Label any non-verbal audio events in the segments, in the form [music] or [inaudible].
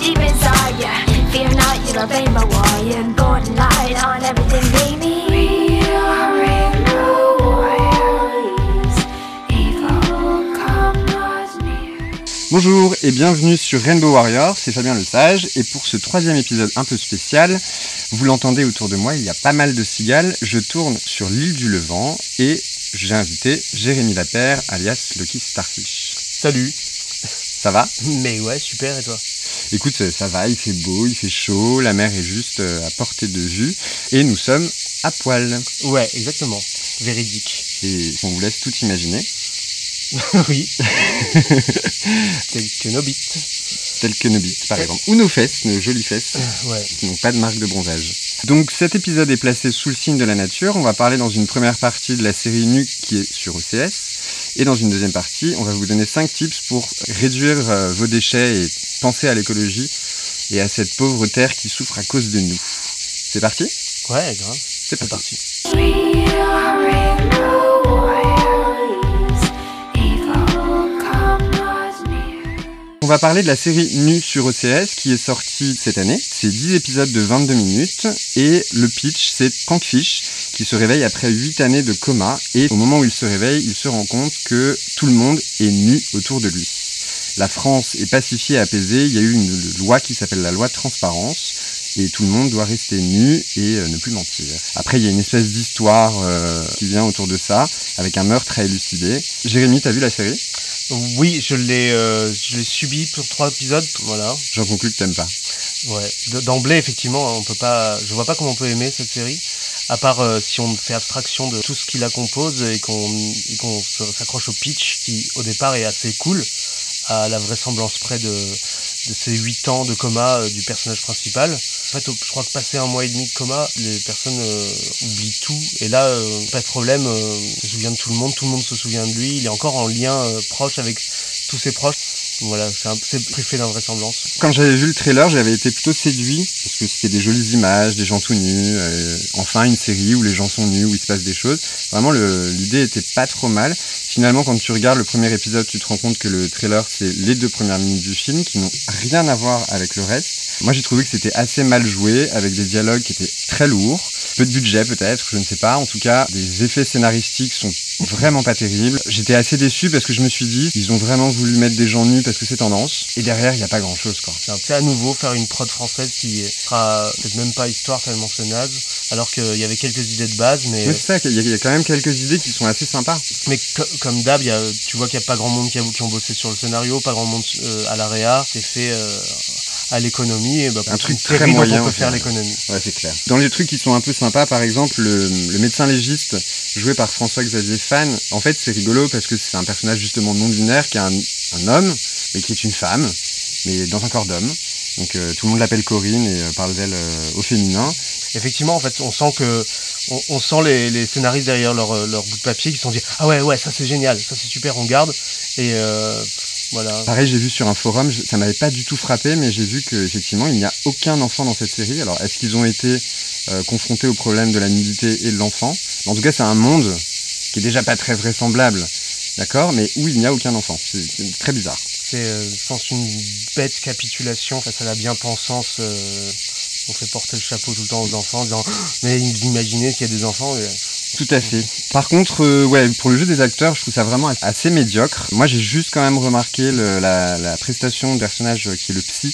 deep inside ya. Fear not, you're a rainbow warrior, golden light on everything, baby. We are rainbow warriors, evil come not near. Bonjour et bienvenue sur Rainbow Warrior, c'est Fabien Le Sage et pour ce troisième épisode un peu spécial, vous l'entendez autour de moi, il y a pas mal de cigales, je tourne sur l'île du Levant et j'ai invité Jérémy Lapère alias Lucky Starfish. Salut Ça va? Mais ouais, super, et toi? Écoute, ça va, il fait beau, il fait chaud, la mer est juste euh, à portée de vue et nous sommes à poil. Ouais, exactement. Véridique. Et on vous laisse tout imaginer, [laughs] oui. [laughs] Tel que nos bits. tel que nos bites par exemple, ou nos fesses, nos jolies fesses. Ouais. qui n'ont pas de marque de bronzage. Donc cet épisode est placé sous le signe de la nature. On va parler dans une première partie de la série Nu qui est sur OCS. Et dans une deuxième partie, on va vous donner 5 tips pour réduire euh, vos déchets et penser à l'écologie et à cette pauvre terre qui souffre à cause de nous. C'est parti? Ouais, grave. C'est parti. parti. On va parler de la série Nu sur OCS qui est sortie cette année. C'est 10 épisodes de 22 minutes et le pitch c'est Cankfish qui se réveille après 8 années de coma et au moment où il se réveille, il se rend compte que tout le monde est nu autour de lui. La France est pacifiée et apaisée, il y a eu une loi qui s'appelle la loi de transparence et tout le monde doit rester nu et euh, ne plus mentir. Après, il y a une espèce d'histoire euh, qui vient autour de ça, avec un meurtre à élucider. Jérémy, t'as vu la série? Oui, je l'ai euh, je l'ai subi pour trois épisodes. Voilà. J'en conclus que t'aimes pas. Ouais. De- D'emblée, effectivement, on peut pas. Je vois pas comment on peut aimer cette série. À part euh, si on fait abstraction de tout ce qui la compose et qu'on s'accroche au pitch qui, au départ, est assez cool, à la vraisemblance près de, de ces 8 ans de coma euh, du personnage principal. En fait, je crois que passé un mois et demi de coma, les personnes euh, oublient tout. Et là, pas de problème, il se souvient de tout le monde, tout le monde se souvient de lui. Il est encore en lien proche avec tous ses proches. Voilà, c'est privé d'invraisemblance. Quand j'avais vu le trailer, j'avais été plutôt séduit parce que c'était des jolies images, des gens tout nus. euh, enfin, une série où les gens sont nus, où il se passe des choses. Vraiment, l'idée était pas trop mal. Finalement, quand tu regardes le premier épisode, tu te rends compte que le trailer, c'est les deux premières minutes du film qui n'ont rien à voir avec le reste. Moi, j'ai trouvé que c'était assez mal joué, avec des dialogues qui étaient très lourds. Peu de budget peut-être, je ne sais pas. En tout cas, des effets scénaristiques sont vraiment pas terribles. J'étais assez déçu parce que je me suis dit, ils ont vraiment voulu mettre des gens nus parce que c'est tendance. Et derrière, il n'y a pas grand-chose, quoi. C'est à nouveau faire une prod française qui sera peut-être même pas histoire tellement c'est naze, alors qu'il y avait quelques idées de base, mais, Mais c'est ça, il y, a- il y a quand même quelques idées qui sont assez sympas. mais co- comme d'hab, tu vois qu'il n'y a pas grand monde qui, a, qui ont bossé sur le scénario, pas grand monde euh, à la réa, c'est fait euh, à l'économie, et bah, Un pour truc très dont moyen, on peut faire l'économie. Ouais, c'est clair. Dans les trucs qui sont un peu sympas, par exemple, le, le médecin légiste joué par François-Xavier Fan, en fait, c'est rigolo parce que c'est un personnage justement non binaire qui est un, un homme, mais qui est une femme, mais dans un corps d'homme. Donc euh, tout le monde l'appelle Corinne et euh, parle d'elle euh, au féminin. Effectivement, en fait, on sent que on, on sent les, les scénaristes derrière leur, leur bout de papier qui se sont dit ah ouais ouais ça c'est génial, ça c'est super, on garde et euh, voilà. Pareil, j'ai vu sur un forum, je- ça m'avait pas du tout frappé, mais j'ai vu qu'effectivement, il n'y a aucun enfant dans cette série. Alors, est-ce qu'ils ont été euh, confrontés au problème de la nudité et de l'enfant? En tout cas, c'est un monde qui est déjà pas très vraisemblable, d'accord? Mais où il n'y a aucun enfant. C'est très bizarre. C'est, euh, je pense, une bête capitulation face à la bien-pensance. euh, on fait porter le chapeau tout le temps aux enfants en disant [gasps] Mais vous imaginez s'il y a des enfants euh, Tout à fait. Par contre, euh, ouais, pour le jeu des acteurs, je trouve ça vraiment assez médiocre. Moi, j'ai juste quand même remarqué le- la, la prestation de personnage euh, qui est le psy,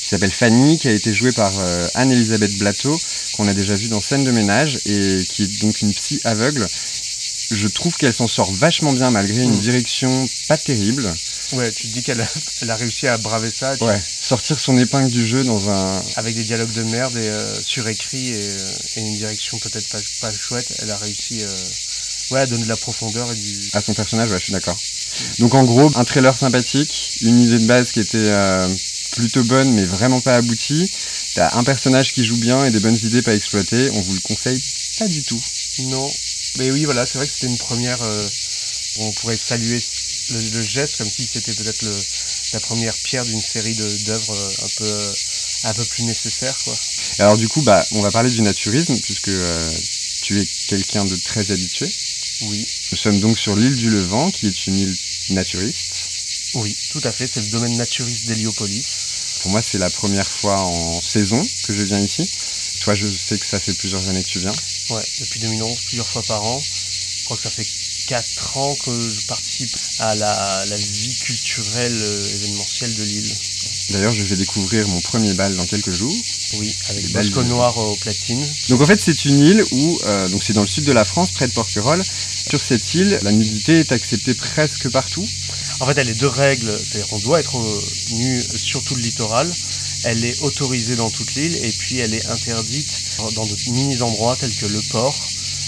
qui s'appelle Fanny, qui a été jouée par euh, Anne-Elisabeth Blateau, qu'on a déjà vu dans Scène de ménage, et qui est donc une psy aveugle. Je trouve qu'elle s'en sort vachement bien malgré une Mm. direction pas terrible. Ouais, tu te dis qu'elle a, elle a réussi à braver ça tu- Ouais. Sortir son épingle du jeu dans un. avec des dialogues de merde et euh, surécrits et, euh, et une direction peut-être pas, pas chouette. Elle a réussi euh, ouais, à donner de la profondeur et du. à son personnage, ouais, je suis d'accord. Donc en gros, un trailer sympathique, une idée de base qui était plutôt bonne mais vraiment pas aboutie. T'as un personnage qui joue bien et des bonnes idées pas exploitées. On vous le conseille pas du tout. Non. Mais oui, voilà, c'est vrai que c'était une première. euh, on pourrait saluer le, le geste comme si c'était peut-être le, la première pierre d'une série de- d'œuvres euh, un peu euh, un peu plus nécessaires, quoi. Alors du coup, bah, on va parler du naturisme puisque euh, tu es quelqu'un de très habitué. Oui, Nous sommes donc sur l'île du Levant qui est une île naturiste. oui, tout à fait. C'est le domaine naturiste d'Héliopolis. Pour moi, c'est la première fois en saison que je viens ici. Toi, je sais que ça fait plusieurs années que tu viens. Ouais, depuis 2011, plusieurs fois par an. Je crois que ça fait 4 ans que je participe à la, la vie culturelle euh, événementielle de l'île. D'ailleurs, je vais découvrir mon premier bal dans quelques jours. Oui, avec balles Bosco Noir au platine. Donc en fait, c'est une île où, euh, donc c'est dans le sud de la France, près de Porquerolles. Sur cette île, la nudité est acceptée presque partout. En fait, elle est deux règles, c'est-à-dire qu'on doit être euh, nu sur tout le littoral. Elle est autorisée dans toute l'île et puis elle est interdite dans de mini endroits tels que le port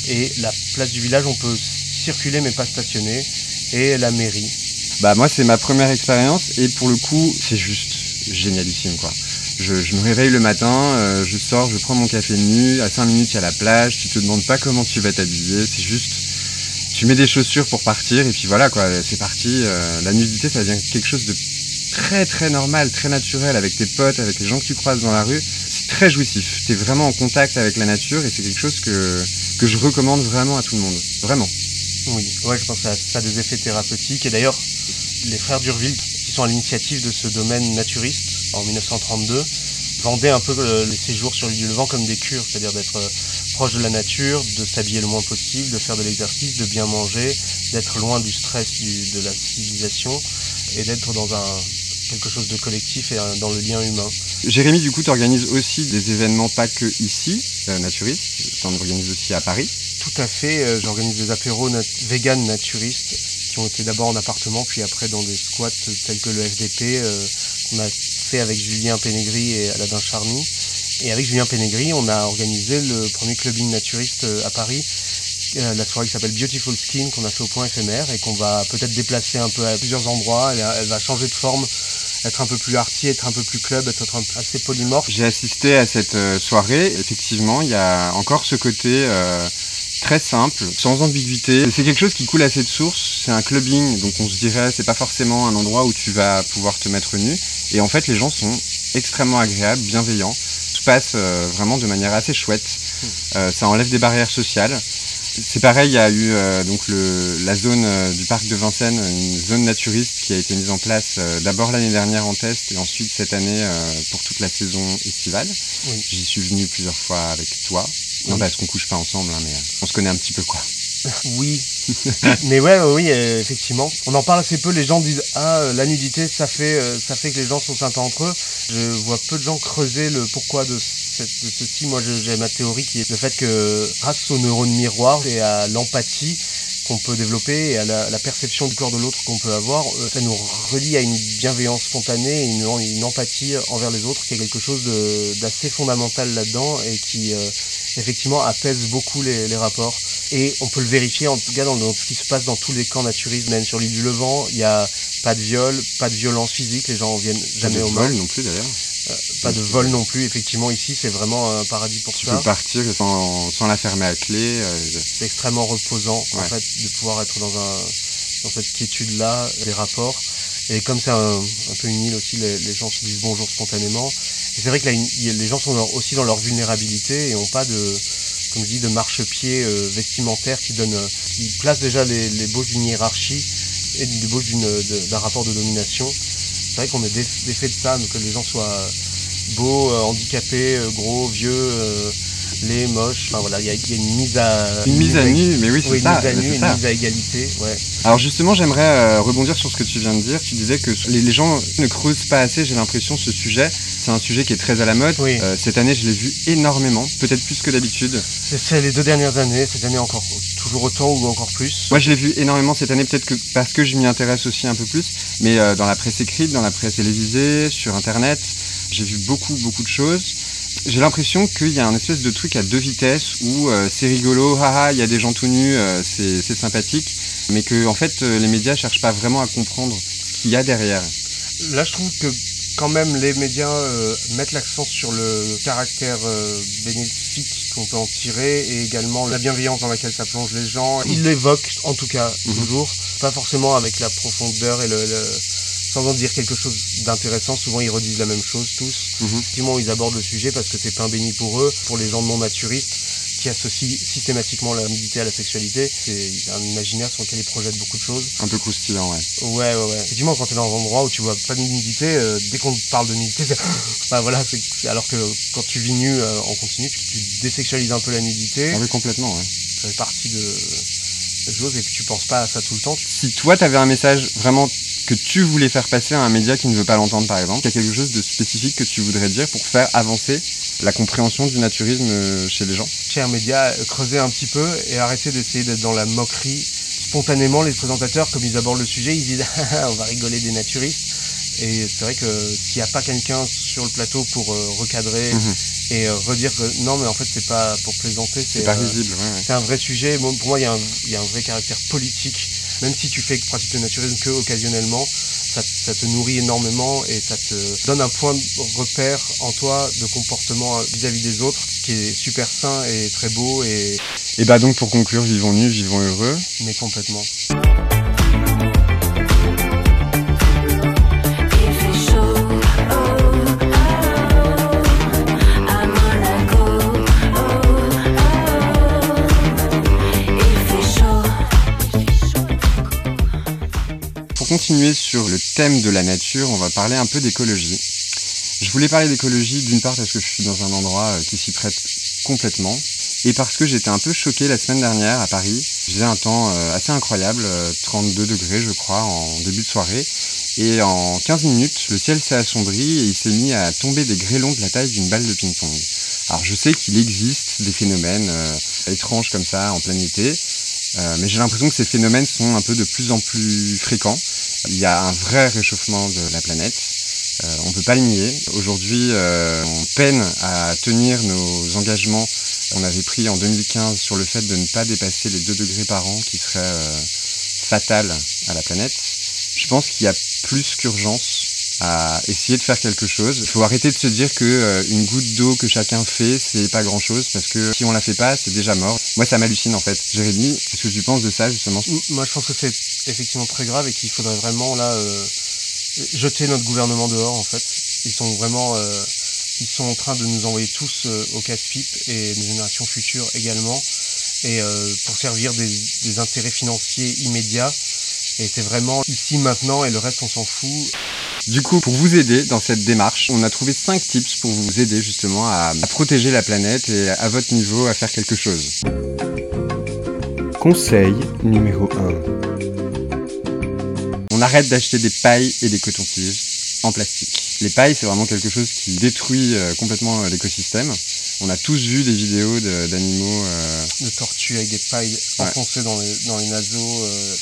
et la place du village. On peut circuler mais pas stationner et la mairie. Bah moi, c'est ma première expérience et pour le coup, c'est juste génialissime quoi. Je, me réveille le matin, euh, je sors, je prends mon café nu, à 5 minutes il y a la plage, tu te demandes pas comment tu vas t'habiller, c'est juste tu mets des chaussures pour partir et puis voilà quoi, c'est parti. Euh, la nudité ça devient quelque chose de très très normal, très naturel avec tes potes, avec les gens que tu croises dans la rue. C'est très jouissif. Tu es vraiment en contact avec la nature et c'est quelque chose que je recommande vraiment à tout le monde. Vraiment. Oui, ouais, je pense que ça, a des effets thérapeutiques. Et d'ailleurs, les frères d'Urville, qui sont à l'initiative de ce domaine naturiste en 1932, vendaient un peu euh, les séjours sur l'île du Levant comme des cures, c'est-à-dire d'être euh, proche de la nature, de s'habiller le moins possible, de faire de l'exercice, de bien manger, d'être loin du stress de la civilisation et d'être dans un quelque chose de collectif et dans le lien humain. Jérémy, du coup, tu organises aussi des événements pas que ici, euh, naturistes, tu en organises aussi à Paris. Tout à fait, euh, j'organise des apéros nat vegan naturistes qui ont été d'abord en appartement puis après dans des squats tels que le FDP euh, qu'on a fait avec Julien Pénégri et Aladin Charny. Et avec Julien Pénégri, on a organisé le premier clubbing naturiste euh, à Paris, la soirée qui s'appelle Beautiful Skin qu'on a fait au point éphémère et qu'on va peut-être déplacer un peu à plusieurs endroits. Elle, va changer de forme, être un peu plus arty, être un peu plus club, être un assez polymorphe. J'ai assisté à cette soirée. Effectivement, il y a encore ce côté euh, très simple, sans ambiguïté. C'est quelque chose qui coule assez de source. C'est un clubbing, donc on se dirait c'est pas forcément un endroit où tu vas pouvoir te mettre nu. Et en fait, les gens sont extrêmement agréables, bienveillants. Tout se passe euh, vraiment de manière assez chouette. Euh, ça enlève des barrières sociales. C'est pareil, il y a eu euh, donc le, la zone euh, du parc de Vincennes, une zone naturiste qui a été mise en place euh, d'abord l'année dernière en test et ensuite cette année euh, pour toute la saison estivale. Oui. J'y suis venu plusieurs fois avec toi. Non, Oui. parce qu'on couche pas ensemble, hein, mais euh, on se connaît un petit peu quoi. [laughs] Oui, mais ouais, oui, effectivement. On en parle assez peu. Les gens disent ah la nudité, ça fait, euh, ça fait que les gens sont sympas entre eux. Je vois peu de gens creuser le pourquoi de ceci. Moi, j'ai ma théorie qui est le fait que grâce aux neurones miroirs et à l'empathie qu'on peut développer et à la, la perception du corps de l'autre qu'on peut avoir, euh, ça nous relie à une bienveillance spontanée et une, une empathie envers les autres qui est quelque chose d'assez fondamental là-dedans et qui euh, effectivement apaise beaucoup les, les rapports. Et on peut le vérifier en tout cas dans, dans ce qui se passe dans tous les camps naturistes, même sur l'île du Levant, il n'y a pas de viol, pas de violence physique, les gens viennent jamais au mal. non plus d'ailleurs. Pas de vol non plus, effectivement ici c'est vraiment un paradis pour Tu ça. peux partir sans, sans la fermer à clé. euh, C'est extrêmement reposant en fait de pouvoir être dans, un, dans cette quiétude là, des rapports. Et comme c'est un, un peu une île aussi, les, les gens se disent bonjour spontanément. Et c'est vrai que là, les gens sont aussi dans leur vulnérabilité et n'ont pas de, comme je dis, de marchepied euh, vestimentaire qui donne, euh, qui place déjà les, les bauches d'une hiérarchie et d'une- de- d'un rapport de domination. C'est vrai qu'on est dé- défait de ça, que les gens soient beaux, euh, handicapés, euh, gros, vieux, laids, moches. Enfin voilà, il y, a il y a une mise à Une mise à nu, mais oui, c'est oui, ça. une mise à nu, une ça. mise à égalité, ouais. Alors justement, j'aimerais euh, rebondir sur ce que tu viens de dire. Tu disais que les, les gens ne creusent pas assez, j'ai l'impression, ce sujet. C'est un sujet qui est très à la mode. Oui. Euh, cette année, je l'ai vu énormément, peut-être plus que d'habitude. C'est c'est les deux dernières années, cette année encore toujours autant ou encore plus. Moi, je l'ai vu énormément cette année, peut-être que parce que je m'y intéresse aussi un peu plus, mais euh, dans la presse écrite, dans la presse télévisée, sur Internet, j'ai vu beaucoup, beaucoup de choses. J'ai l'impression qu'il y a un espèce de truc à deux vitesses où euh, c'est rigolo, haha, il y a des gens tout nus, euh, c'est sympathique, mais que en fait, euh, les médias cherchent pas vraiment à comprendre ce qu'il y a derrière. Là, je trouve que quand même les médias euh, mettent l'accent sur le caractère bénéfique qu'on peut en tirer et également la bienveillance dans laquelle ça plonge les gens. Ils l'évoquent en tout cas Mhm. toujours, pas forcément avec la profondeur et le, le- sans en dire quelque chose d'intéressant. Souvent, ils redisent la même chose tous. Mhm. Effectivement, ils abordent le sujet parce que c'est pain béni pour eux, pour les gens non naturistes qui associe systématiquement la nudité à la sexualité. C'est un imaginaire sur lequel il projette beaucoup de choses. Un peu croustillant, ouais. Ouais, ouais, ouais. Effectivement, quand tu es dans un endroit où tu vois pas de nudité, euh, dès qu'on parle de nudité, c'est. [laughs] bah voilà, c'est alors que quand tu vis nu euh, en continu, tu, tu désexualises un peu la nudité. Ah oui, complètement, ouais. Ça fait partie de, de choses et puis tu penses pas à ça tout le temps. Si toi, tu avais un message vraiment que tu voulais faire passer à un média qui ne veut pas l'entendre, par exemple, il y a quelque chose de spécifique que tu voudrais dire pour faire avancer la compréhension du naturisme euh, chez les gens? Chez un média, euh, creuser un petit peu et arrêter d'essayer d'être dans la moquerie. Spontanément, les présentateurs, comme ils abordent le sujet, ils disent [laughs] Ah, on va rigoler des naturistes. Et c'est vrai que s'il n'y a pas quelqu'un sur le plateau pour euh, recadrer Mhm. et euh, redire que non, mais en fait, c'est pas pour plaisanter, C'est pas euh, ouais, ouais. c'est un vrai sujet. Pour moi, y, il y a un vrai caractère politique. Même si tu fais pratique le naturisme que occasionnellement, ça, ça te nourrit énormément et ça te donne un point de repère en toi de comportement vis-à-vis des autres qui est super sain et très beau et Et bah donc pour conclure, vivons nus, vivons heureux. mais complètement. Continuer sur le thème de la nature, on va parler un peu d'écologie. Je voulais parler d'écologie d'une part parce que je suis dans un endroit euh, qui s'y prête complètement et parce que j'étais un peu choqué la semaine dernière à Paris. Il faisait un temps euh, assez incroyable, euh, 32 degrés je crois en début de soirée et en 15 minutes le ciel s'est assombri et il s'est mis à tomber des grêlons de la taille d'une balle de ping-pong. Alors je sais qu'il existe des phénomènes euh, étranges comme ça en plein été, euh, mais j'ai l'impression que ces phénomènes sont un peu de plus en plus fréquents. Il y a un vrai réchauffement de la planète. Euh, on ne peut pas le nier. Aujourd'hui, euh, on peine à tenir nos engagements. On avait pris en 2015 sur le fait de ne pas dépasser les 2 degrés par an, qui serait euh, fatal à la planète. Je pense qu'il y a plus qu'urgence à essayer de faire quelque chose. Il faut arrêter de se dire que euh, une goutte d'eau que chacun fait, c'est pas grand chose, parce que si on la fait pas, c'est déjà mort. Moi, ça m'hallucine en fait. Jérémy, qu'est-ce que tu penses de ça justement? Moi, je pense que c'est effectivement très grave et qu'il faudrait vraiment là euh, jeter notre gouvernement dehors. En fait, ils sont vraiment, euh, ils sont en train de nous envoyer tous euh, au casse-pipe et les générations futures également, et euh, pour servir des, des intérêts financiers immédiats. Et c'est vraiment ici maintenant et le reste on s'en fout. Du coup, pour vous aider dans cette démarche, on a trouvé 5 tips pour vous aider justement à, à protéger la planète et à votre niveau à faire quelque chose. Conseil numéro 1. On arrête d'acheter des pailles et des cotons-tiges en plastique. Les pailles, c'est vraiment quelque chose qui détruit euh, complètement euh, l'écosystème. On a tous vu des vidéos de- d'animaux. euh, de tortues avec des pailles enfoncées dans les, dans les naseaux. euh,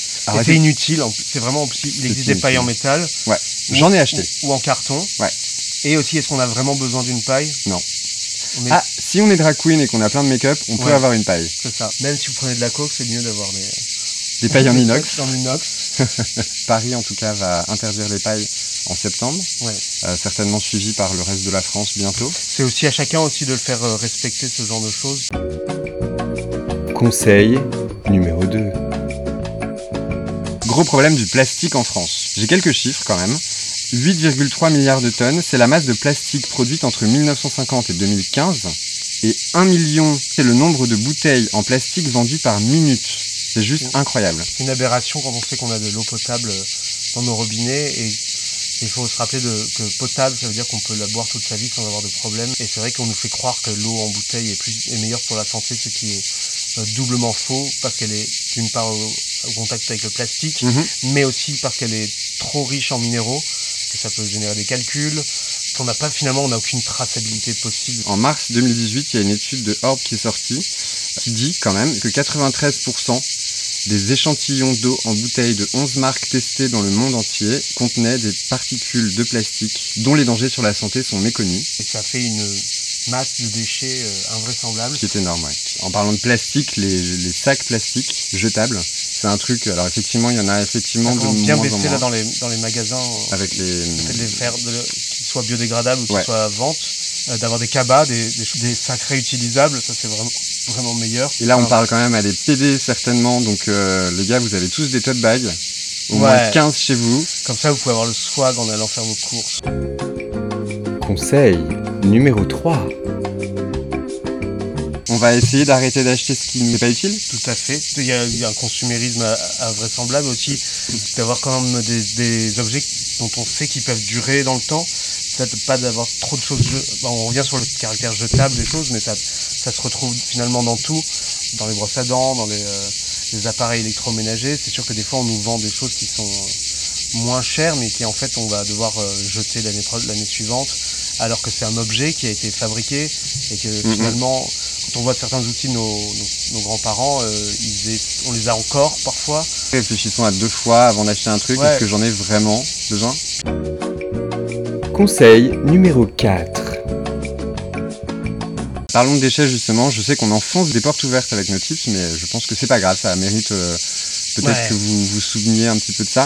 c'est inutile, c'est vraiment en plus, il existe des pailles en métal. Ouais, ou- j'en ai acheté. Ou, ou en carton. Ouais. Et aussi, est-ce qu'on a vraiment besoin d'une paille? Non. Est- Ah, si on est drag queen et qu'on a plein de make-up, on peut avoir une paille. C'est ça. Même si vous prenez de la coke, c'est mieux d'avoir des. Des pailles en inox. En inox. [laughs] Paris, en tout cas, va interdire les pailles en septembre. Ouais. Euh, certainement suivi par le reste de la France bientôt. C'est aussi à chacun aussi de le faire euh, respecter ce genre de choses. Conseil numéro 2. Gros problème du plastique en France. J'ai quelques chiffres quand même. 8,3 milliards de tonnes, c'est la masse de plastique produite entre 1950 et 2015. Et 1 million, c'est le nombre de bouteilles en plastique vendues par minute. C'est juste incroyable. C'est une aberration quand on sait qu'on a de l'eau potable euh, dans nos robinets et il faut se rappeler de, que potable, ça veut dire qu'on peut la boire toute sa vie sans avoir de problème. Et c'est vrai qu'on nous fait croire que l'eau en bouteille est, plus, est meilleure pour la santé, ce qui est euh, doublement faux parce qu'elle est d'une part au, au contact avec le plastique, Mhm. mais aussi parce qu'elle est trop riche en minéraux, que ça peut générer des calculs, qu'on n'a pas finalement, on n'a aucune traçabilité possible. En mars 2018, il y a une étude de Orb qui est sortie qui dit quand même que 93% des échantillons d'eau en bouteille de 11 marques testées dans le monde entier contenaient des particules de plastique dont les dangers sur la santé sont méconnus, Et ça fait une masse de déchets euh, invraisemblable. qui est énorme. ouais. En parlant de plastique, les, les sacs plastiques jetables, c'est un truc. Alors effectivement, il y en a effectivement Ça de commence moins bien en baissé moins là dans les, dans les magasins. avec les. de faire de- qu'ils soient biodégradables ou qu'ils Ouais. soient à vente, euh, d'avoir des cabas, des, des, sacs réutilisables, ça c'est vraiment, vraiment meilleur. Et là, on parle quand même à des PD certainement. Donc euh, les gars, vous avez tous des tote bags, au Ouais. moins 15 chez vous. Comme ça, vous pouvez avoir le swag en allant faire vos courses. Conseil numéro 3. On va essayer d'arrêter d'acheter ce qui nous est pas utile. Tout à fait. Il y a, il y a un consumérisme invraisemblable aussi, d'avoir quand même des, des objets dont on sait qu'ils peuvent durer dans le temps. Peut-être pas d'avoir trop de choses. on revient sur le caractère jetable des choses, mais ça, ça se retrouve finalement dans tout, dans les brosses à dents, dans les, euh, les appareils électroménagers. C'est sûr que des fois on nous vend des choses qui sont euh, moins chères, mais qui en fait on va devoir euh, jeter l'année suivante, alors que c'est un objet qui a été fabriqué et que Mhm. finalement quand on voit certains outils de nos, nos- nos grands-parents, euh, on les a encore parfois. Réfléchissons à deux fois avant d'acheter un truc. Ouais. Est-ce que j'en ai vraiment besoin? Conseil numéro 4. Parlons de déchets justement. Je sais qu'on enfonce des portes ouvertes avec nos tips, mais je pense que c'est pas grave. Ça mérite euh, peut-être Ouais. que vous vous souveniez un petit peu de ça.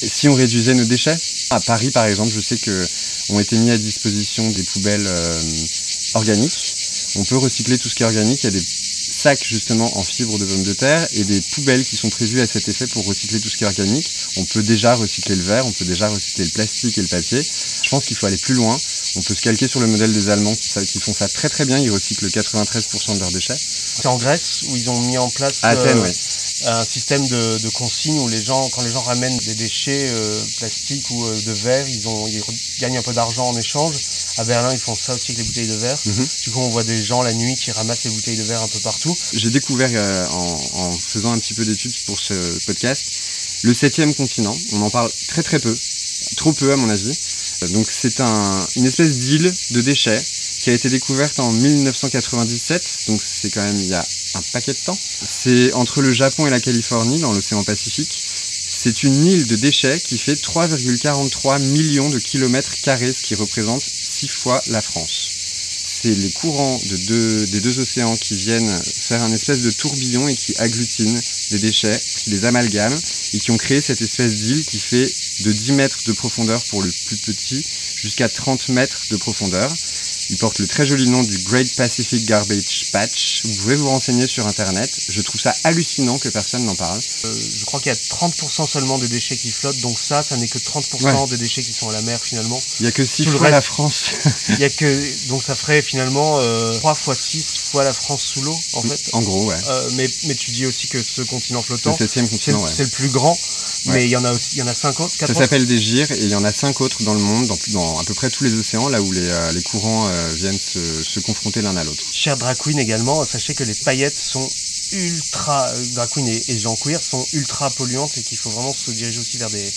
Et si on réduisait nos déchets? À Paris, par exemple, je sais que ont été mis à disposition des poubelles euh, organiques. On peut recycler tout ce qui est organique. Il y a des sacs justement en fibre de pommes de terre et des poubelles qui sont prévues à cet effet pour recycler tout ce qui est organique. On peut déjà recycler le verre, on peut déjà recycler le plastique et le papier. Je pense qu'il faut aller plus loin. On peut se calquer sur le modèle des Allemands qui, font ça très très bien. Ils recyclent 93% de leurs déchets. C'est en Grèce où ils ont mis en place À Athènes, euh, oui. un système de, de consigne où les gens, quand les gens ramènent des déchets euh, plastiques ou euh, de verre, ils, ont, ils re- gagnent un peu d'argent en échange. À Berlin, ils font ça aussi avec les bouteilles de verre. Mhm. Du coup, on voit des gens la nuit qui ramassent les bouteilles de verre un peu partout. J'ai découvert euh, en, en faisant un petit peu d'études pour ce podcast le septième continent. On en parle très très peu, trop peu à mon avis. Euh, Donc c'est un, une espèce d'île de déchets qui a été découverte en 1997. Donc c'est quand même il y a un paquet de temps. C'est entre le Japon et la Californie dans l'océan Pacifique. C'est une île de déchets qui fait 3,43 millions de kilomètres carrés, ce qui représente six fois la France c'est les courants des deux océans qui viennent faire un espèce de tourbillon et qui agglutinent des déchets, qui les amalgament et qui ont créé cette espèce d'île qui fait de 10 mètres de profondeur pour le plus petit jusqu'à 30 mètres de profondeur. Il porte le très joli nom du Great Pacific Garbage Patch. Vous pouvez vous renseigner sur internet. Je trouve ça hallucinant que personne n'en parle. Euh, je crois qu'il y a 30% seulement des déchets qui flottent, donc ça, ça n'est que 30% Ouais. des déchets qui sont à la mer finalement. Il n'y a que 6 Tout le fois reste- la France. [laughs] Il y a que donc ça ferait finalement euh, 3 fois 6 fois la France sous l'eau en fait. en gros, ouais. Euh, mais, mais tu dis aussi que ce continent flottant, c'est continent, le, ouais. c'est le plus grand, Ouais. mais il y en a aussi, il y en a 5 autres, 4 Ça s'appelle des gyres et il y en a cinq autres dans le monde, dans, dans à peu près tous les océans, là où les, euh, les courants euh, viennent se, se confronter l'un à l'autre. Cher drag queen également, sachez que les paillettes sont ultra, euh, drag queen et, et gens queer sont ultra polluantes et qu'il faut vraiment se diriger aussi vers des,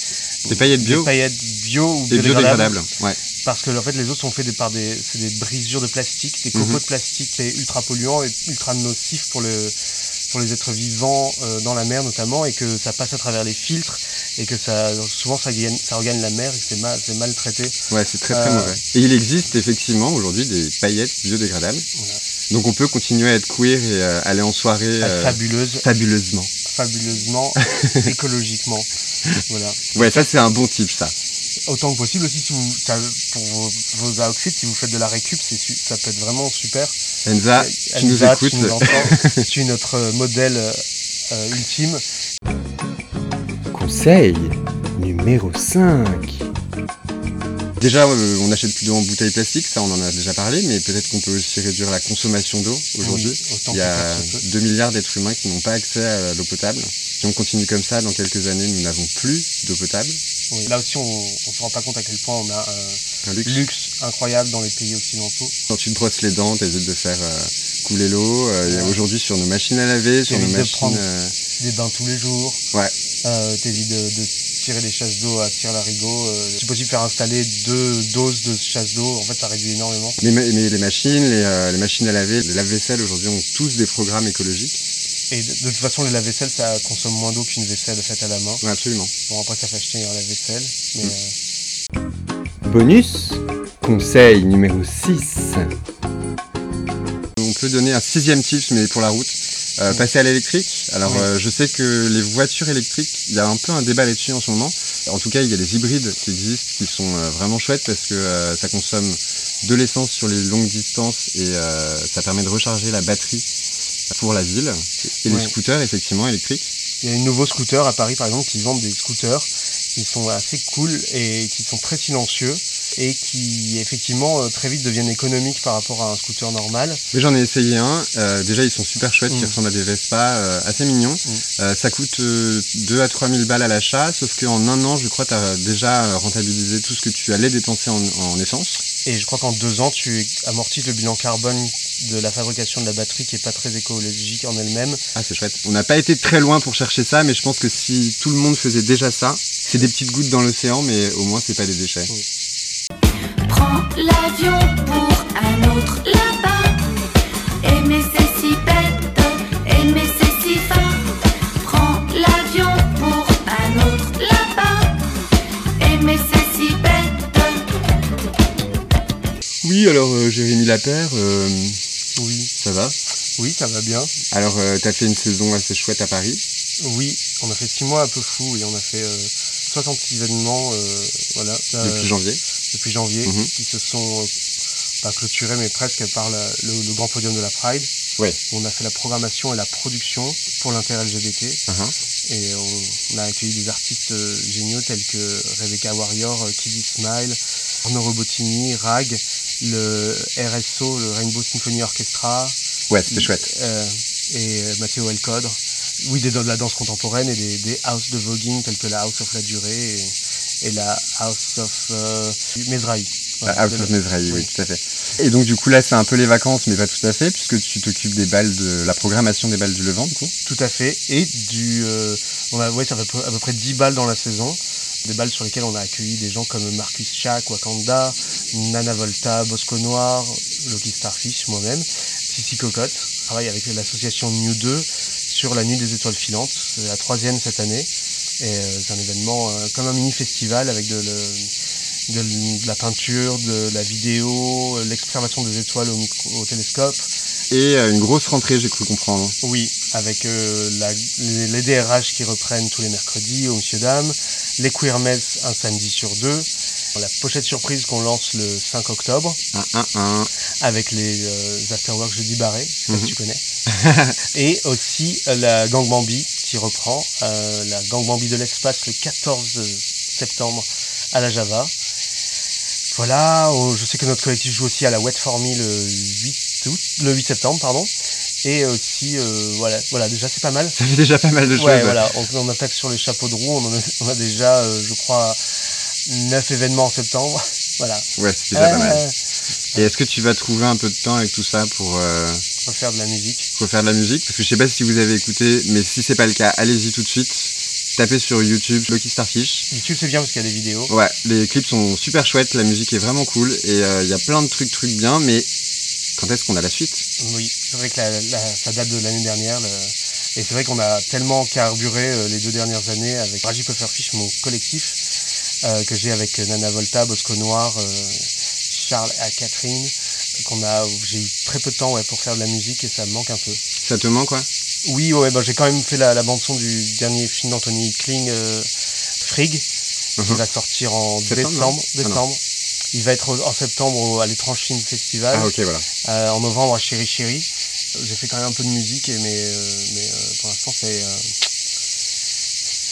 Des paillettes bio des paillettes bio ou biodégradables. Ouais. Parce que en fait les autres sont faits des- par des, c'est des brisures de plastique, des copeaux Mhm. de plastique, c'est ultra polluant et ultra nocif pour le pour les êtres vivants euh, dans la mer notamment et que ça passe à travers les filtres et que ça souvent ça gagne ça regagne la mer et que c'est mal c'est mal traité. Ouais, c'est très très Euh, mauvais. Et il existe effectivement aujourd'hui des paillettes biodégradables. Voilà. Donc on peut continuer à être queer et euh, aller en soirée euh, Fabuleuse, fabuleusement. fabuleusement, [laughs] écologiquement. Voilà. Ouais, ça c'est un bon type ça. Autant que possible aussi si vous pour vos, vos outfits si vous faites de la récup ça peut être vraiment super. Enza, tu nous écoutes. Tu, nous entends. [laughs] tu es notre modèle euh, ultime. Conseil numéro 5. Déjà, euh, on n'achète plus d'eau en bouteille plastique, ça on en a déjà parlé, mais peut-être qu'on peut aussi réduire la consommation d'eau aujourd'hui. Oui, Il y a faire se peut. 2 milliards d'êtres humains qui n'ont pas accès à l'eau potable. Si on continue comme ça, dans quelques années, nous n'avons plus d'eau potable. Oui, Là aussi, on ne se rend pas compte à quel point on a un Un luxe. luxe incroyable dans les pays occidentaux. Quand tu te brosses les dents, t'hésites de faire euh, couler l'eau. Euh, Aujourd'hui, sur nos machines à laver, sur nos de machines... prendre- euh, Des bains tous les jours. Ouais. T'évites de, de tirer des chasses d'eau à tir larigot. Si possible, faire installer deux doses de chasse d'eau. En fait, ça réduit énormément. Mais, mais les machines, les, les machines à laver, les lave-vaisselle aujourd'hui ont tous des programmes écologiques. Et de, de toute façon, les lave-vaisselle, ça consomme moins d'eau qu'une vaisselle faite à la main. Ouais, absolument. Bon, après, ça fait acheter un lave-vaisselle. Mais Mm. euh, Bonus. Conseil numéro 6. On peut donner un sixième tips, mais pour la route. Euh, Oui. passer à l'électrique. Alors, Oui. euh, je sais que les voitures électriques, il y a un peu un débat là-dessus en ce moment. En tout cas, il y a des hybrides qui existent, qui sont euh, vraiment chouettes parce que euh, ça consomme de l'essence sur les longues distances et euh, ça permet de recharger la batterie pour la ville. Et les scooters, effectivement, électriques. Il y a un nouveau scooter à Paris, par exemple, qui vendent des scooters qui sont assez cool et qui sont très silencieux et qui effectivement euh, très vite deviennent économiques par rapport à un scooter normal. Mais j'en ai essayé un. euh, déjà, ils sont super chouettes, qui Mm. ressemblent à des Vespa, euh, assez mignons. Euh, ça coûte euh, 2 à 3 000 balles à l'achat, sauf qu'en un an, je crois, tu as déjà rentabilisé tout ce que tu allais dépenser en, en essence. Et je crois qu'en deux ans, tu amortis le bilan carbone de la fabrication de la batterie qui est pas très écologique en elle-même. Ah, c'est chouette. On n'a pas été très loin pour chercher ça, mais je pense que si tout le monde faisait déjà ça, c'est des petites gouttes dans l'océan, mais au moins, c'est pas des déchets. Prends l'avion pour un autre là-bas. Aimer c'est si bête, aimer c'est si fin. Prends l'avion pour un autre là-bas. Aimer c'est si bête. Oui, alors euh, Jérémy Lapère, euh, Oui, ça va? Oui, ça va bien. Alors, euh, t'as fait une saison assez chouette à Paris? Oui, on a fait six mois un peu fou et on a fait euh, 66 événements, euh, voilà, euh, Depuis janvier? depuis janvier, Mhm. qui se sont euh, pas clôturés mais presque par la- le, le grand podium de la Pride. Ouais. On a fait la programmation et la production pour l'inter-LGBT. Uh-huh. Et on, on a accueilli des artistes géniaux tels que Rebecca Warrior, Kiddy Smile, Arnaud Robotini, Rag, le RSO, le Rainbow Symphony Orchestra, Ouais, c'était chouette. euh, et euh, Matteo Elcodre. Oui, des, de la danse contemporaine et des, des house de voguing tels que la House of la Durée et, et la House of euh, Mesrahi. Voilà, House of Mesrahi, oui, oui. tout à fait. Et donc, du coup, là, c'est un peu les vacances, mais pas tout à fait, puisque tu t'occupes des balles de la programmation des balles du Levant, du coup. Tout à fait. Et du, euh, on a, ouais, ça fait à peu près 10 balles dans la saison. Des balles sur lesquelles on a accueilli des gens comme Marcus Chak, Wakanda, Nana Volta, Bosco Noir, Loki Starfish, moi-même, Sissi Cocotte. Je travaille avec l'association New 2 sur la Nuit des Étoiles Filantes. La troisième cette année. Et euh, c'est un événement euh, comme un mini-festival avec de, la peinture, de la vidéo, euh, l'observation des étoiles au, micro- au télescope. Et une grosse rentrée, j'ai cru comprendre. Oui, avec euh, la- les, les DRH qui reprennent tous les mercredis au Monsieur Dame, les Queer un samedi sur deux, la pochette surprise qu'on lance le 5 octobre, Un, un, un. avec les euh, Afterwork Jeudi Barré, je sais pas Mhm. si tu connais, [laughs] et aussi euh, la Gang Bambi qui reprend, euh, la Gang Bambi de l'espace le 14 septembre à la Java. Voilà, oh, je sais que notre collectif joue aussi à la Wet For Me le 8 août, le 8 septembre, pardon. Et aussi, euh, voilà, voilà, déjà c'est pas mal. Ça fait déjà pas mal de choses. Ouais, voilà, on, on attaque sur les chapeaux de roue, on, en a, on a déjà, euh, je crois, 9 événements en septembre. [laughs] voilà. Ouais, c'est déjà pas mal. Euh, Et est-ce que tu vas trouver un peu de temps avec tout ça pour, euh, on va faire de la musique. pour faire de la musique? Parce que je sais pas si vous avez écouté, mais si c'est pas le cas, allez-y tout de suite. Tapez sur YouTube Lucky Starfish. YouTube c'est bien parce qu'il y a des vidéos. Ouais, les clips sont super chouettes, la musique est vraiment cool et euh, il y a plein de trucs, trucs bien, mais quand est-ce qu'on a la suite? Oui, c'est vrai que la, la- ça date de l'année dernière. le- et c'est vrai qu'on a tellement carburé euh, les deux dernières années avec Raji Pufferfish, mon collectif, euh, que j'ai avec Nana Volta, Bosco Noir, euh, Charles et Catherine, qu'on a, j'ai eu très peu de temps ouais, pour faire de la musique et ça me manque un peu. Ça te manque quoi Oui, ouais, bah, j'ai quand même fait la, la bande son du dernier film d'Anthony Kling, euh, Frig, qui Mhm. va sortir en Septembre, décembre. Ah. Il va être en septembre à l'étrange film festival. Ah ok voilà. Euh, en novembre à Chéri Chéri. J'ai fait quand même un peu de musique, et- mais, euh, mais euh, pour l'instant c'est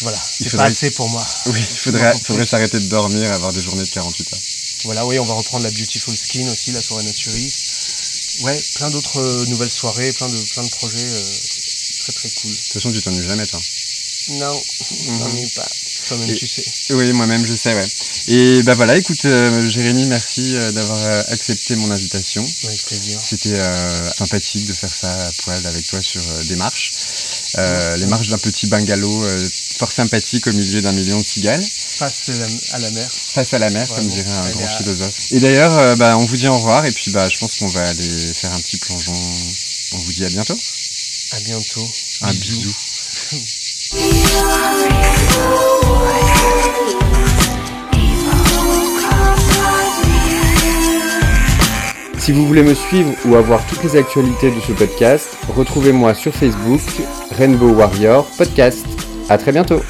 voilà, Il c'est faudrait- pas assez pour moi. [laughs] Oui, il faudrait, [laughs] faudrait s'arrêter de dormir, avoir des journées de 48 heures. Voilà, oui, on va reprendre la Beautiful Skin aussi, la soirée naturiste. Ouais, plein d'autres euh, nouvelles soirées, plein de plein de projets euh, très très cool. De toute façon, tu t'ennuies jamais toi. Non, j'en ai pas. Toi-même tu sais. Oui, moi-même, je sais, ouais. Et bah voilà, écoute, euh, Jérémy, merci euh, d'avoir euh, accepté mon invitation. Avec plaisir. C'était sympathique de faire ça à poil avec toi sur des marches. Les marches d'un petit bungalow fort sympathique au milieu d'un million de cigales, Face à la, mer. face à la mer, comme dirait un grand à- philosophe. Et d'ailleurs, bah, on vous dit au revoir, et puis bah, je pense qu'on va aller faire un petit plongeon. On vous dit à bientôt. À bientôt. Un bisou. [laughs] Si vous voulez me suivre ou avoir toutes les actualités de ce podcast, retrouvez-moi sur Facebook, Rainbow Warrior Podcast. À très bientôt